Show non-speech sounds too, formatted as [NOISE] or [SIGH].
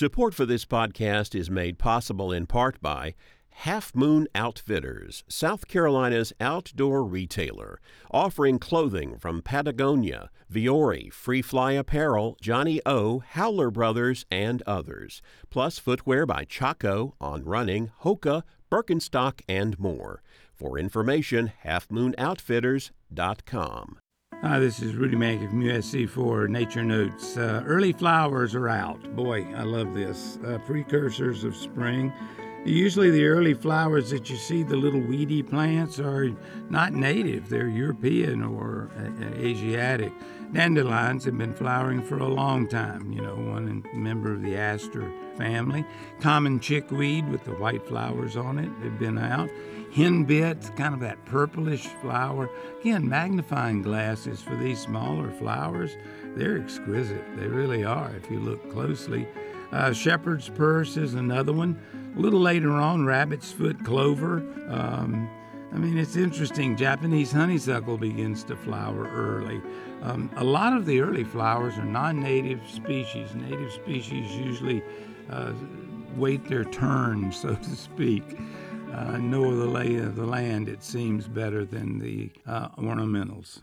Support for this podcast is made possible in part by Half Moon Outfitters, South Carolina's outdoor retailer, offering clothing from Patagonia, Vuori, Free Fly Apparel, johnnie-O, Howler Brothers, and others, plus footwear by Chaco, On Running, Hoka, Birkenstock, and more. For information, halfmoonoutfitters.com. Hi, this is Rudy Mancke from USC for Nature Notes. Uh, early flowers are out. Boy, I love this. Uh, precursors of spring. Usually, the early flowers that you see, the little weedy plants, are not native. They're European or uh, Asiatic. Dandelions have been flowering for a long time, you know, one member of the aster family. Common chickweed with the white flowers on it they've been out henbit, kind of that purplish flower. Again, magnifying glasses for these smaller flowers. They're exquisite. They really are if you look closely. Uh, shepherd's purse is another one. A little later on, rabbit's foot clover. Um, I mean, it's interesting. Japanese honeysuckle begins to flower early. Um, a lot of the early flowers are non native species. Native species usually uh, wait their turn, [LAUGHS] so to speak uh, know the lay of the land, it seems, better than the uh, ornamentals.